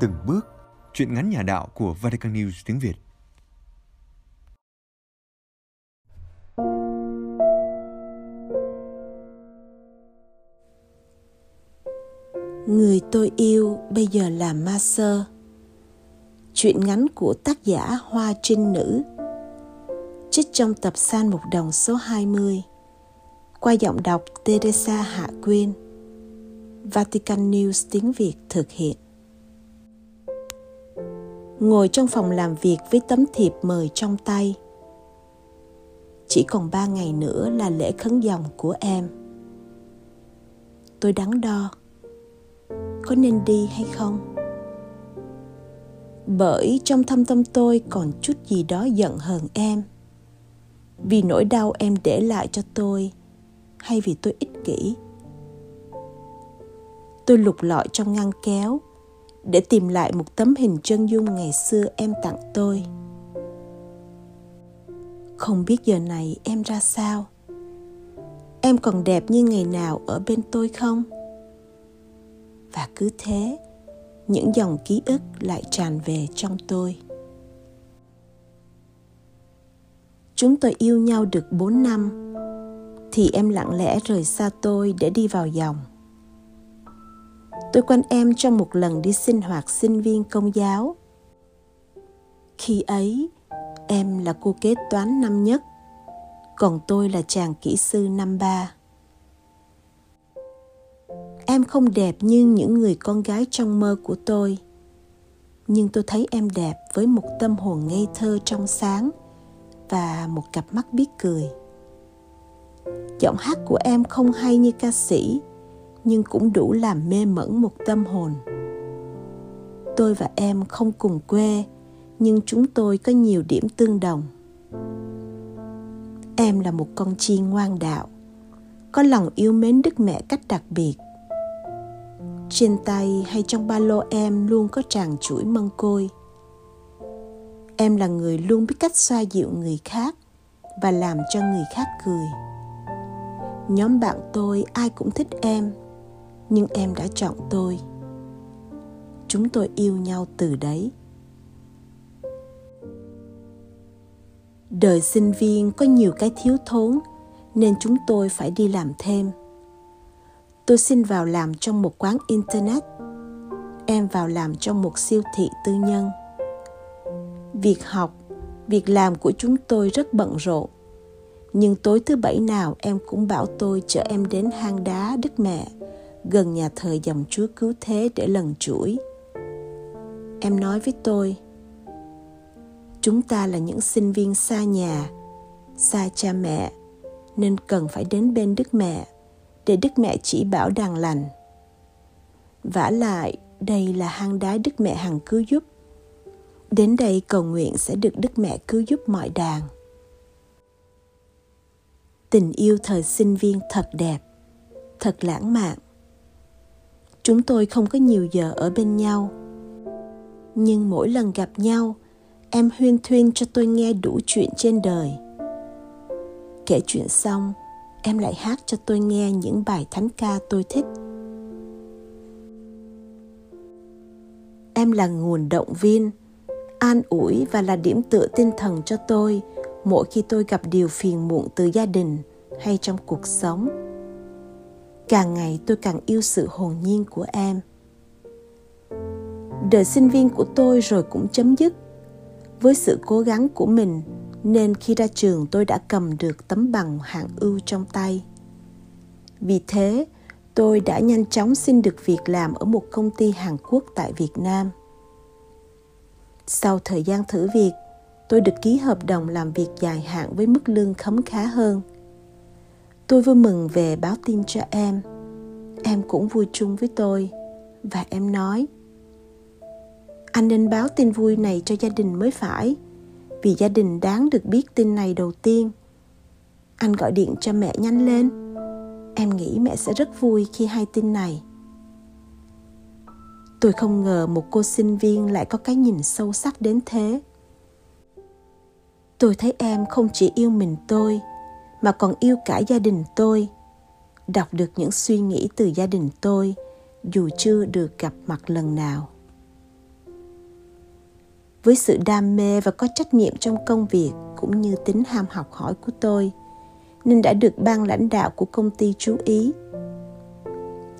từng bước, chuyện ngắn nhà đạo của Vatican News tiếng Việt. Người tôi yêu bây giờ là ma sơ. Chuyện ngắn của tác giả Hoa Trinh Nữ. Trích trong tập San Mục Đồng số 20 qua giọng đọc Teresa Hạ Quyên. Vatican News tiếng Việt thực hiện. Ngồi trong phòng làm việc với tấm thiệp mời trong tay. Chỉ còn ba ngày nữa là lễ khấn dòng của em. Tôi đắn đo. Có nên đi hay không? Bởi trong thâm tâm tôi còn chút gì đó giận hờn em. Vì nỗi đau em để lại cho tôi, hay vì tôi ích kỷ tôi lục lọi trong ngăn kéo để tìm lại một tấm hình chân dung ngày xưa em tặng tôi. Không biết giờ này em ra sao. Em còn đẹp như ngày nào ở bên tôi không? Và cứ thế, những dòng ký ức lại tràn về trong tôi. Chúng tôi yêu nhau được 4 năm, thì em lặng lẽ rời xa tôi để đi vào dòng tôi quanh em trong một lần đi sinh hoạt sinh viên công giáo. Khi ấy, em là cô kế toán năm nhất, còn tôi là chàng kỹ sư năm ba. Em không đẹp như những người con gái trong mơ của tôi, nhưng tôi thấy em đẹp với một tâm hồn ngây thơ trong sáng và một cặp mắt biết cười. Giọng hát của em không hay như ca sĩ nhưng cũng đủ làm mê mẩn một tâm hồn. Tôi và em không cùng quê, nhưng chúng tôi có nhiều điểm tương đồng. Em là một con chiên ngoan đạo, có lòng yêu mến đức mẹ cách đặc biệt. Trên tay hay trong ba lô em luôn có tràng chuỗi mân côi. Em là người luôn biết cách xoa dịu người khác và làm cho người khác cười. Nhóm bạn tôi ai cũng thích em nhưng em đã chọn tôi. Chúng tôi yêu nhau từ đấy. Đời sinh viên có nhiều cái thiếu thốn nên chúng tôi phải đi làm thêm. Tôi xin vào làm trong một quán internet. Em vào làm trong một siêu thị tư nhân. Việc học việc làm của chúng tôi rất bận rộn. Nhưng tối thứ bảy nào em cũng bảo tôi chở em đến hang đá Đức Mẹ, gần nhà thờ dòng Chúa Cứu Thế để lần chuỗi. Em nói với tôi, chúng ta là những sinh viên xa nhà, xa cha mẹ, nên cần phải đến bên Đức Mẹ để Đức Mẹ chỉ bảo đàn lành. vả lại, đây là hang đá Đức Mẹ hằng cứu giúp. Đến đây cầu nguyện sẽ được Đức Mẹ cứu giúp mọi đàn tình yêu thời sinh viên thật đẹp thật lãng mạn chúng tôi không có nhiều giờ ở bên nhau. Nhưng mỗi lần gặp nhau, em huyên thuyên cho tôi nghe đủ chuyện trên đời. Kể chuyện xong, em lại hát cho tôi nghe những bài thánh ca tôi thích. Em là nguồn động viên, an ủi và là điểm tựa tinh thần cho tôi mỗi khi tôi gặp điều phiền muộn từ gia đình hay trong cuộc sống càng ngày tôi càng yêu sự hồn nhiên của em. Đời sinh viên của tôi rồi cũng chấm dứt. Với sự cố gắng của mình, nên khi ra trường tôi đã cầm được tấm bằng hạng ưu trong tay. Vì thế, tôi đã nhanh chóng xin được việc làm ở một công ty hàn quốc tại việt nam. Sau thời gian thử việc, tôi được ký hợp đồng làm việc dài hạn với mức lương khấm khá hơn tôi vui mừng về báo tin cho em. Em cũng vui chung với tôi. Và em nói, anh nên báo tin vui này cho gia đình mới phải, vì gia đình đáng được biết tin này đầu tiên. Anh gọi điện cho mẹ nhanh lên. Em nghĩ mẹ sẽ rất vui khi hay tin này. Tôi không ngờ một cô sinh viên lại có cái nhìn sâu sắc đến thế. Tôi thấy em không chỉ yêu mình tôi mà còn yêu cả gia đình tôi đọc được những suy nghĩ từ gia đình tôi, dù chưa được gặp mặt lần nào với sự đam mê và có trách nhiệm trong công việc cũng như tính ham học hỏi của tôi, nên đã được ban lãnh đạo của công ty chú ý.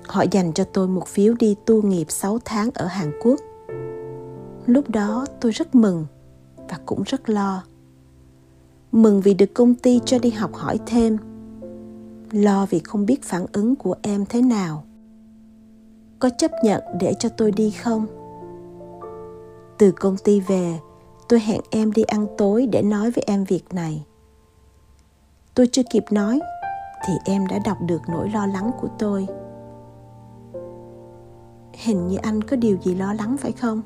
Họ dành cho tôi một phiếu đi tu nghiệp 6 tháng ở Hàn Quốc. Lúc đó tôi rất mừng và cũng rất lo. Mừng vì được công ty cho đi học hỏi thêm. Lo vì không biết phản ứng của em thế nào. Có chấp nhận để cho tôi đi không? từ công ty về, tôi hẹn em đi ăn tối để nói với em việc này tôi chưa kịp nói, thì em đã đọc được nỗi lo lắng của tôi hình như anh có điều gì lo lắng phải không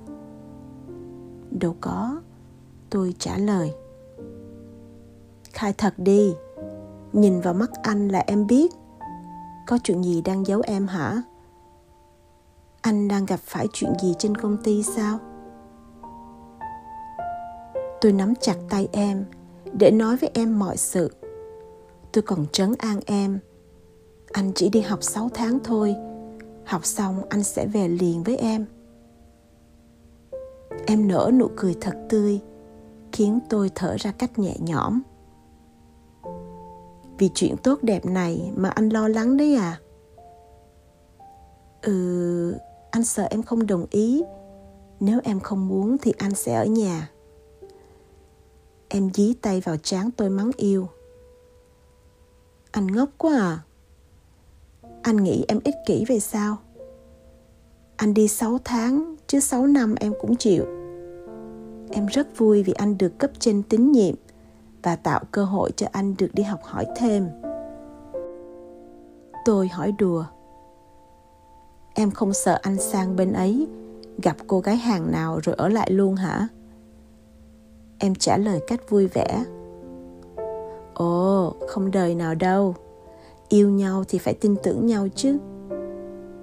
đâu có, tôi trả lời khai thật đi. Nhìn vào mắt anh là em biết. Có chuyện gì đang giấu em hả? Anh đang gặp phải chuyện gì trên công ty sao? Tôi nắm chặt tay em để nói với em mọi sự. Tôi còn trấn an em. Anh chỉ đi học 6 tháng thôi. Học xong anh sẽ về liền với em. Em nở nụ cười thật tươi, khiến tôi thở ra cách nhẹ nhõm vì chuyện tốt đẹp này mà anh lo lắng đấy à ừ anh sợ em không đồng ý nếu em không muốn thì anh sẽ ở nhà Em dí tay vào trán tôi mắng yêu. Anh ngốc quá à. Anh nghĩ em ích kỷ về sao? Anh đi 6 tháng, chứ 6 năm em cũng chịu. Em rất vui vì anh được cấp trên tín nhiệm và tạo cơ hội cho anh được đi học hỏi thêm. Tôi hỏi đùa. Em không sợ anh sang bên ấy, gặp cô gái hàng nào rồi ở lại luôn hả? em trả lời cách vui vẻ, ồ, không đời nào đâu, yêu nhau thì phải tin tưởng nhau chứ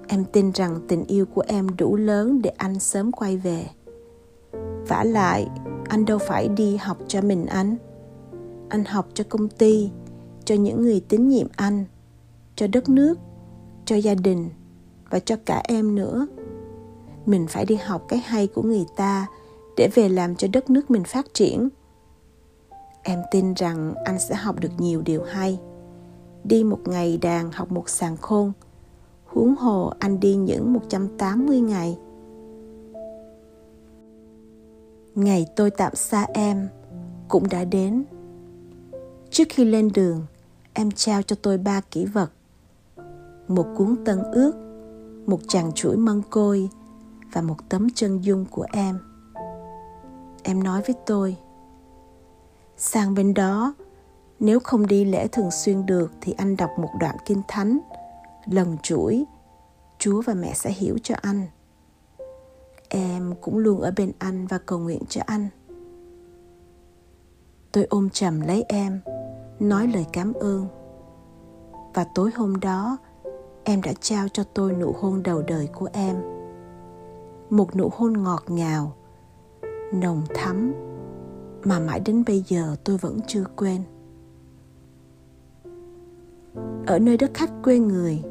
em tin rằng tình yêu của em đủ lớn để anh sớm quay về vả lại, anh đâu phải đi học cho mình anh anh học cho công ty, cho những người tín nhiệm anh, cho đất nước, cho gia đình và cho cả em nữa. Mình phải đi học cái hay của người ta để về làm cho đất nước mình phát triển. Em tin rằng anh sẽ học được nhiều điều hay. Đi một ngày đàn học một sàn khôn, huống hồ anh đi những 180 ngày. Ngày tôi tạm xa em cũng đã đến trước khi lên đường, em trao cho tôi ba kỷ vật. Một cuốn tân ước, một chàng chuỗi mân côi và một tấm chân dung của em. Em nói với tôi, sang bên đó, nếu không đi lễ thường xuyên được thì anh đọc một đoạn kinh thánh, lần chuỗi, chúa và mẹ sẽ hiểu cho anh. Em cũng luôn ở bên anh và cầu nguyện cho anh. Tôi ôm chầm lấy em nói lời cảm ơn. Và tối hôm đó, em đã trao cho tôi nụ hôn đầu đời của em. Một nụ hôn ngọt ngào, nồng thắm mà mãi đến bây giờ tôi vẫn chưa quên. Ở nơi đất khách quê người,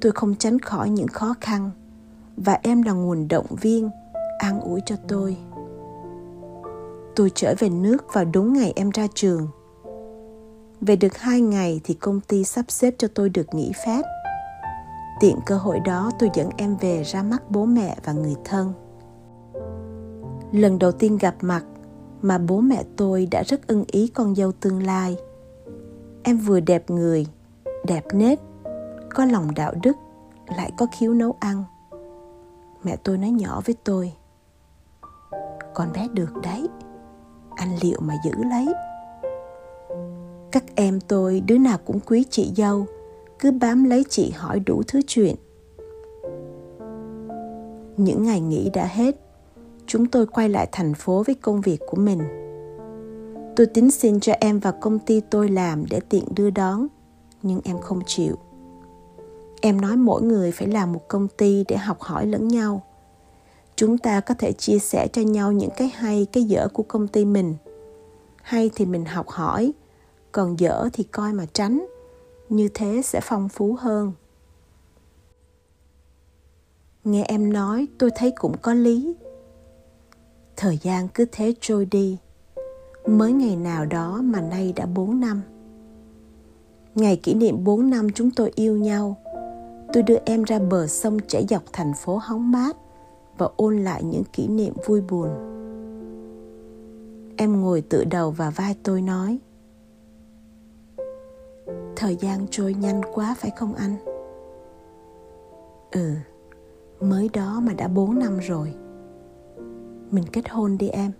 tôi không tránh khỏi những khó khăn và em là nguồn động viên, an ủi cho tôi. Tôi trở về nước vào đúng ngày em ra trường về được hai ngày thì công ty sắp xếp cho tôi được nghỉ phép. Tiện cơ hội đó tôi dẫn em về ra mắt bố mẹ và người thân. Lần đầu tiên gặp mặt mà bố mẹ tôi đã rất ưng ý con dâu tương lai. Em vừa đẹp người, đẹp nết, có lòng đạo đức, lại có khiếu nấu ăn. Mẹ tôi nói nhỏ với tôi, con bé được đấy, anh liệu mà giữ lấy? Các em tôi, đứa nào cũng quý chị dâu. Cứ bám lấy chị hỏi đủ thứ chuyện. Những ngày nghỉ đã hết, chúng tôi quay lại thành phố với công việc của mình. Tôi tính xin cho em vào công ty tôi làm để tiện đưa đón, nhưng em không chịu. Em nói mỗi người phải làm một công ty để học hỏi lẫn nhau. Chúng ta có thể chia sẻ cho nhau những cái hay, cái dở của công ty mình. Hay thì mình học hỏi còn dở thì coi mà tránh như thế sẽ phong phú hơn nghe em nói tôi thấy cũng có lý Thời gian cứ thế trôi đi. Mới ngày nào đó mà nay đã 4 năm. Ngày kỷ niệm 4 năm chúng tôi yêu nhau, tôi đưa em ra bờ sông chảy dọc thành phố hóng mát và ôn lại những kỷ niệm vui buồn. Em ngồi tựa đầu vào vai tôi nói Thời gian trôi nhanh quá phải không anh? Ừ, mới đó mà đã 4 năm rồi. Mình kết hôn đi em.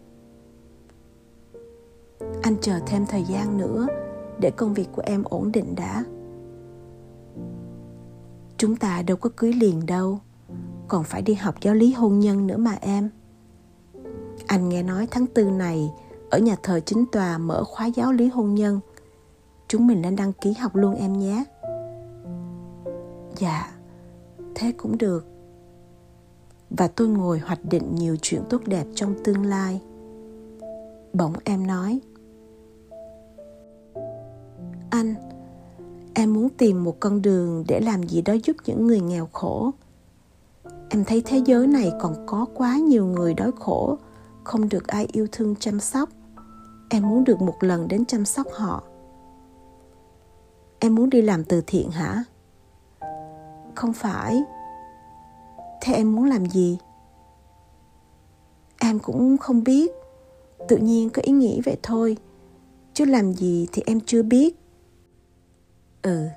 Anh chờ thêm thời gian nữa để công việc của em ổn định đã. Chúng ta đâu có cưới liền đâu, còn phải đi học giáo lý hôn nhân nữa mà em. Anh nghe nói tháng tư này ở nhà thờ chính tòa mở khóa giáo lý hôn nhân. Chúng mình nên đăng ký học luôn em nhé. Dạ, thế cũng được. Và tôi ngồi hoạch định nhiều chuyện tốt đẹp trong tương lai. Bỗng em nói, Anh, em muốn tìm một con đường để làm gì đó giúp những người nghèo khổ. Em thấy thế giới này còn có quá nhiều người đói khổ, không được ai yêu thương chăm sóc em muốn được một lần đến chăm sóc họ em muốn đi làm từ thiện hả? Không phải. Thế em muốn làm gì? Em cũng không biết. Tự nhiên có ý nghĩ vậy thôi. Chứ làm gì thì em chưa biết. Ừ.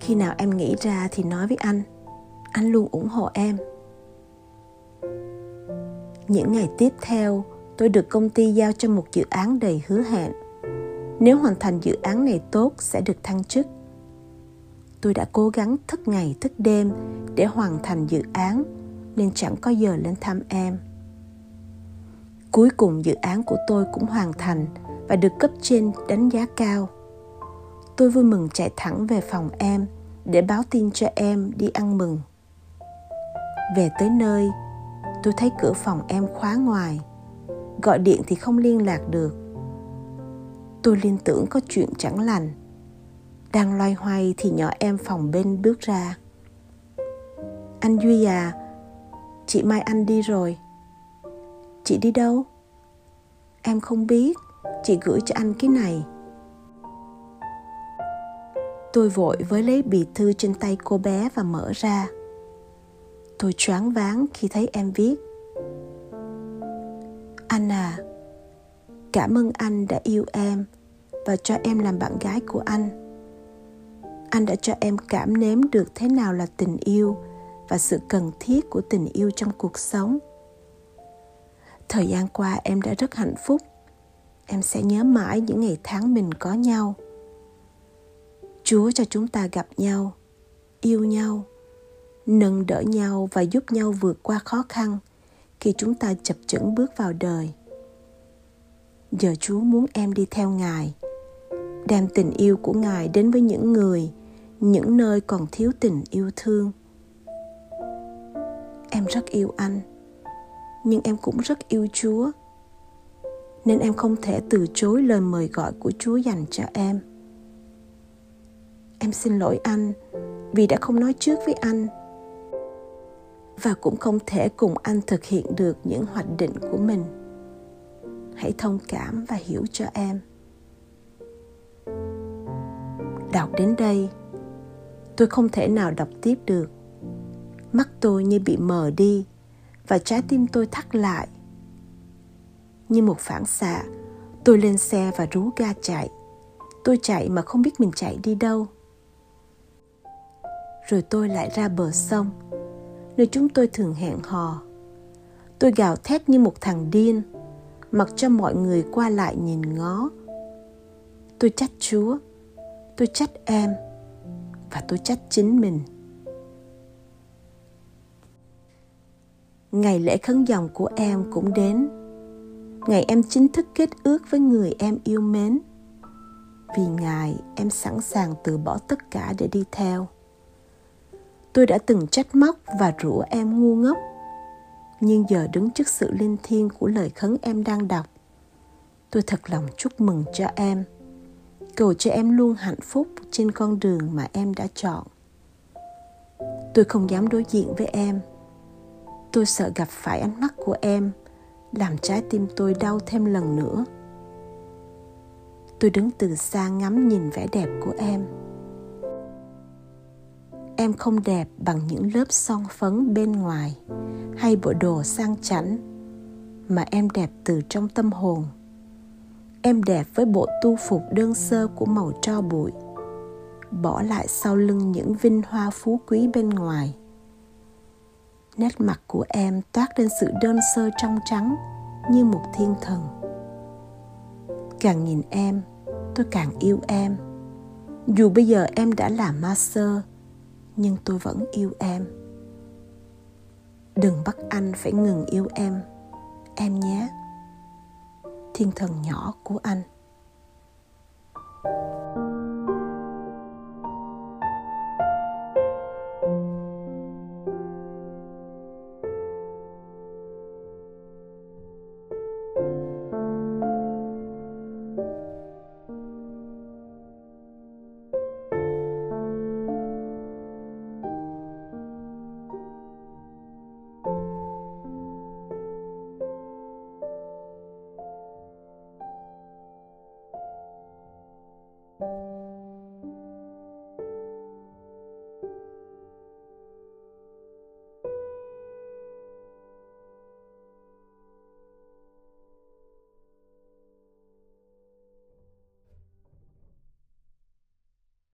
Khi nào em nghĩ ra thì nói với anh. Anh luôn ủng hộ em. Những ngày tiếp theo, tôi được công ty giao cho một dự án đầy hứa hẹn. Nếu hoàn thành dự án này tốt sẽ được thăng chức. Tôi đã cố gắng thức ngày thức đêm để hoàn thành dự án nên chẳng có giờ lên thăm em. Cuối cùng dự án của tôi cũng hoàn thành và được cấp trên đánh giá cao. Tôi vui mừng chạy thẳng về phòng em để báo tin cho em đi ăn mừng. Về tới nơi, tôi thấy cửa phòng em khóa ngoài gọi điện thì không liên lạc được tôi liên tưởng có chuyện chẳng lành. Đang loay hoay thì nhỏ em phòng bên bước ra. Anh duy à chị mai anh đi rồi. Chị đi đâu? Em không biết. Chị gửi cho anh cái này. Tôi vội với lấy bì thư trên tay cô bé và mở ra. Tôi choáng váng khi thấy em viết. Anh à cảm ơn anh đã yêu em và cho em làm bạn gái của anh. Anh đã cho em cảm nếm được thế nào là tình yêu và sự cần thiết của tình yêu trong cuộc sống. Thời gian qua em đã rất hạnh phúc. Em sẽ nhớ mãi những ngày tháng mình có nhau. Chúa cho chúng ta gặp nhau, yêu nhau, nâng đỡ nhau và giúp nhau vượt qua khó khăn khi chúng ta chập chững bước vào đời giờ chúa muốn em đi theo ngài. Đem tình yêu của ngài đến với những người, những nơi còn thiếu tình yêu thương. Em rất yêu anh, nhưng em cũng rất yêu chúa. Nên em không thể từ chối lời mời gọi của chúa dành cho em. Em xin lỗi anh vì đã không nói trước với anh và cũng không thể cùng anh thực hiện được những hoạch định của mình hãy thông cảm và hiểu cho em. Đọc đến đây tôi không thể nào đọc tiếp được. Mắt tôi như bị mờ đi và trái tim tôi thắt lại. Như một phản xạ tôi lên xe và rú ga chạy. Tôi chạy mà không biết mình chạy đi đâu. Rồi tôi lại ra bờ sông nơi chúng tôi thường hẹn hò. Tôi gào thét như một thằng điên, mặc cho mọi người qua lại nhìn ngó. Tôi trách Chúa, tôi trách em và tôi trách chính mình. Ngày lễ khấn dòng của em cũng đến. Ngày em chính thức kết ước với người em yêu mến. Vì Ngài, em sẵn sàng từ bỏ tất cả để đi theo tôi đã từng trách móc và rủa em ngu ngốc nhưng giờ đứng trước sự linh thiêng của lời khấn em đang đọc, tôi thật lòng chúc mừng cho em. Cầu cho em luôn hạnh phúc trên con đường mà em đã chọn. Tôi không dám đối diện với em. Tôi sợ gặp phải ánh mắt của em, làm trái tim tôi đau thêm lần nữa. Tôi đứng từ xa ngắm nhìn vẻ đẹp của em em không đẹp bằng những lớp son phấn bên ngoài hay bộ đồ sang chảnh mà em đẹp từ trong tâm hồn. Em đẹp với bộ tu phục đơn sơ của màu tro bụi, bỏ lại sau lưng những vinh hoa phú quý bên ngoài. Nét mặt của em toát lên sự đơn sơ trong trắng như một thiên thần. Càng nhìn em, tôi càng yêu em. Dù bây giờ em đã là master nhưng tôi vẫn yêu em. Đừng bắt anh phải ngừng yêu em. Em nhé. Thiên thần nhỏ của anh.